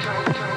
Joe, Joe.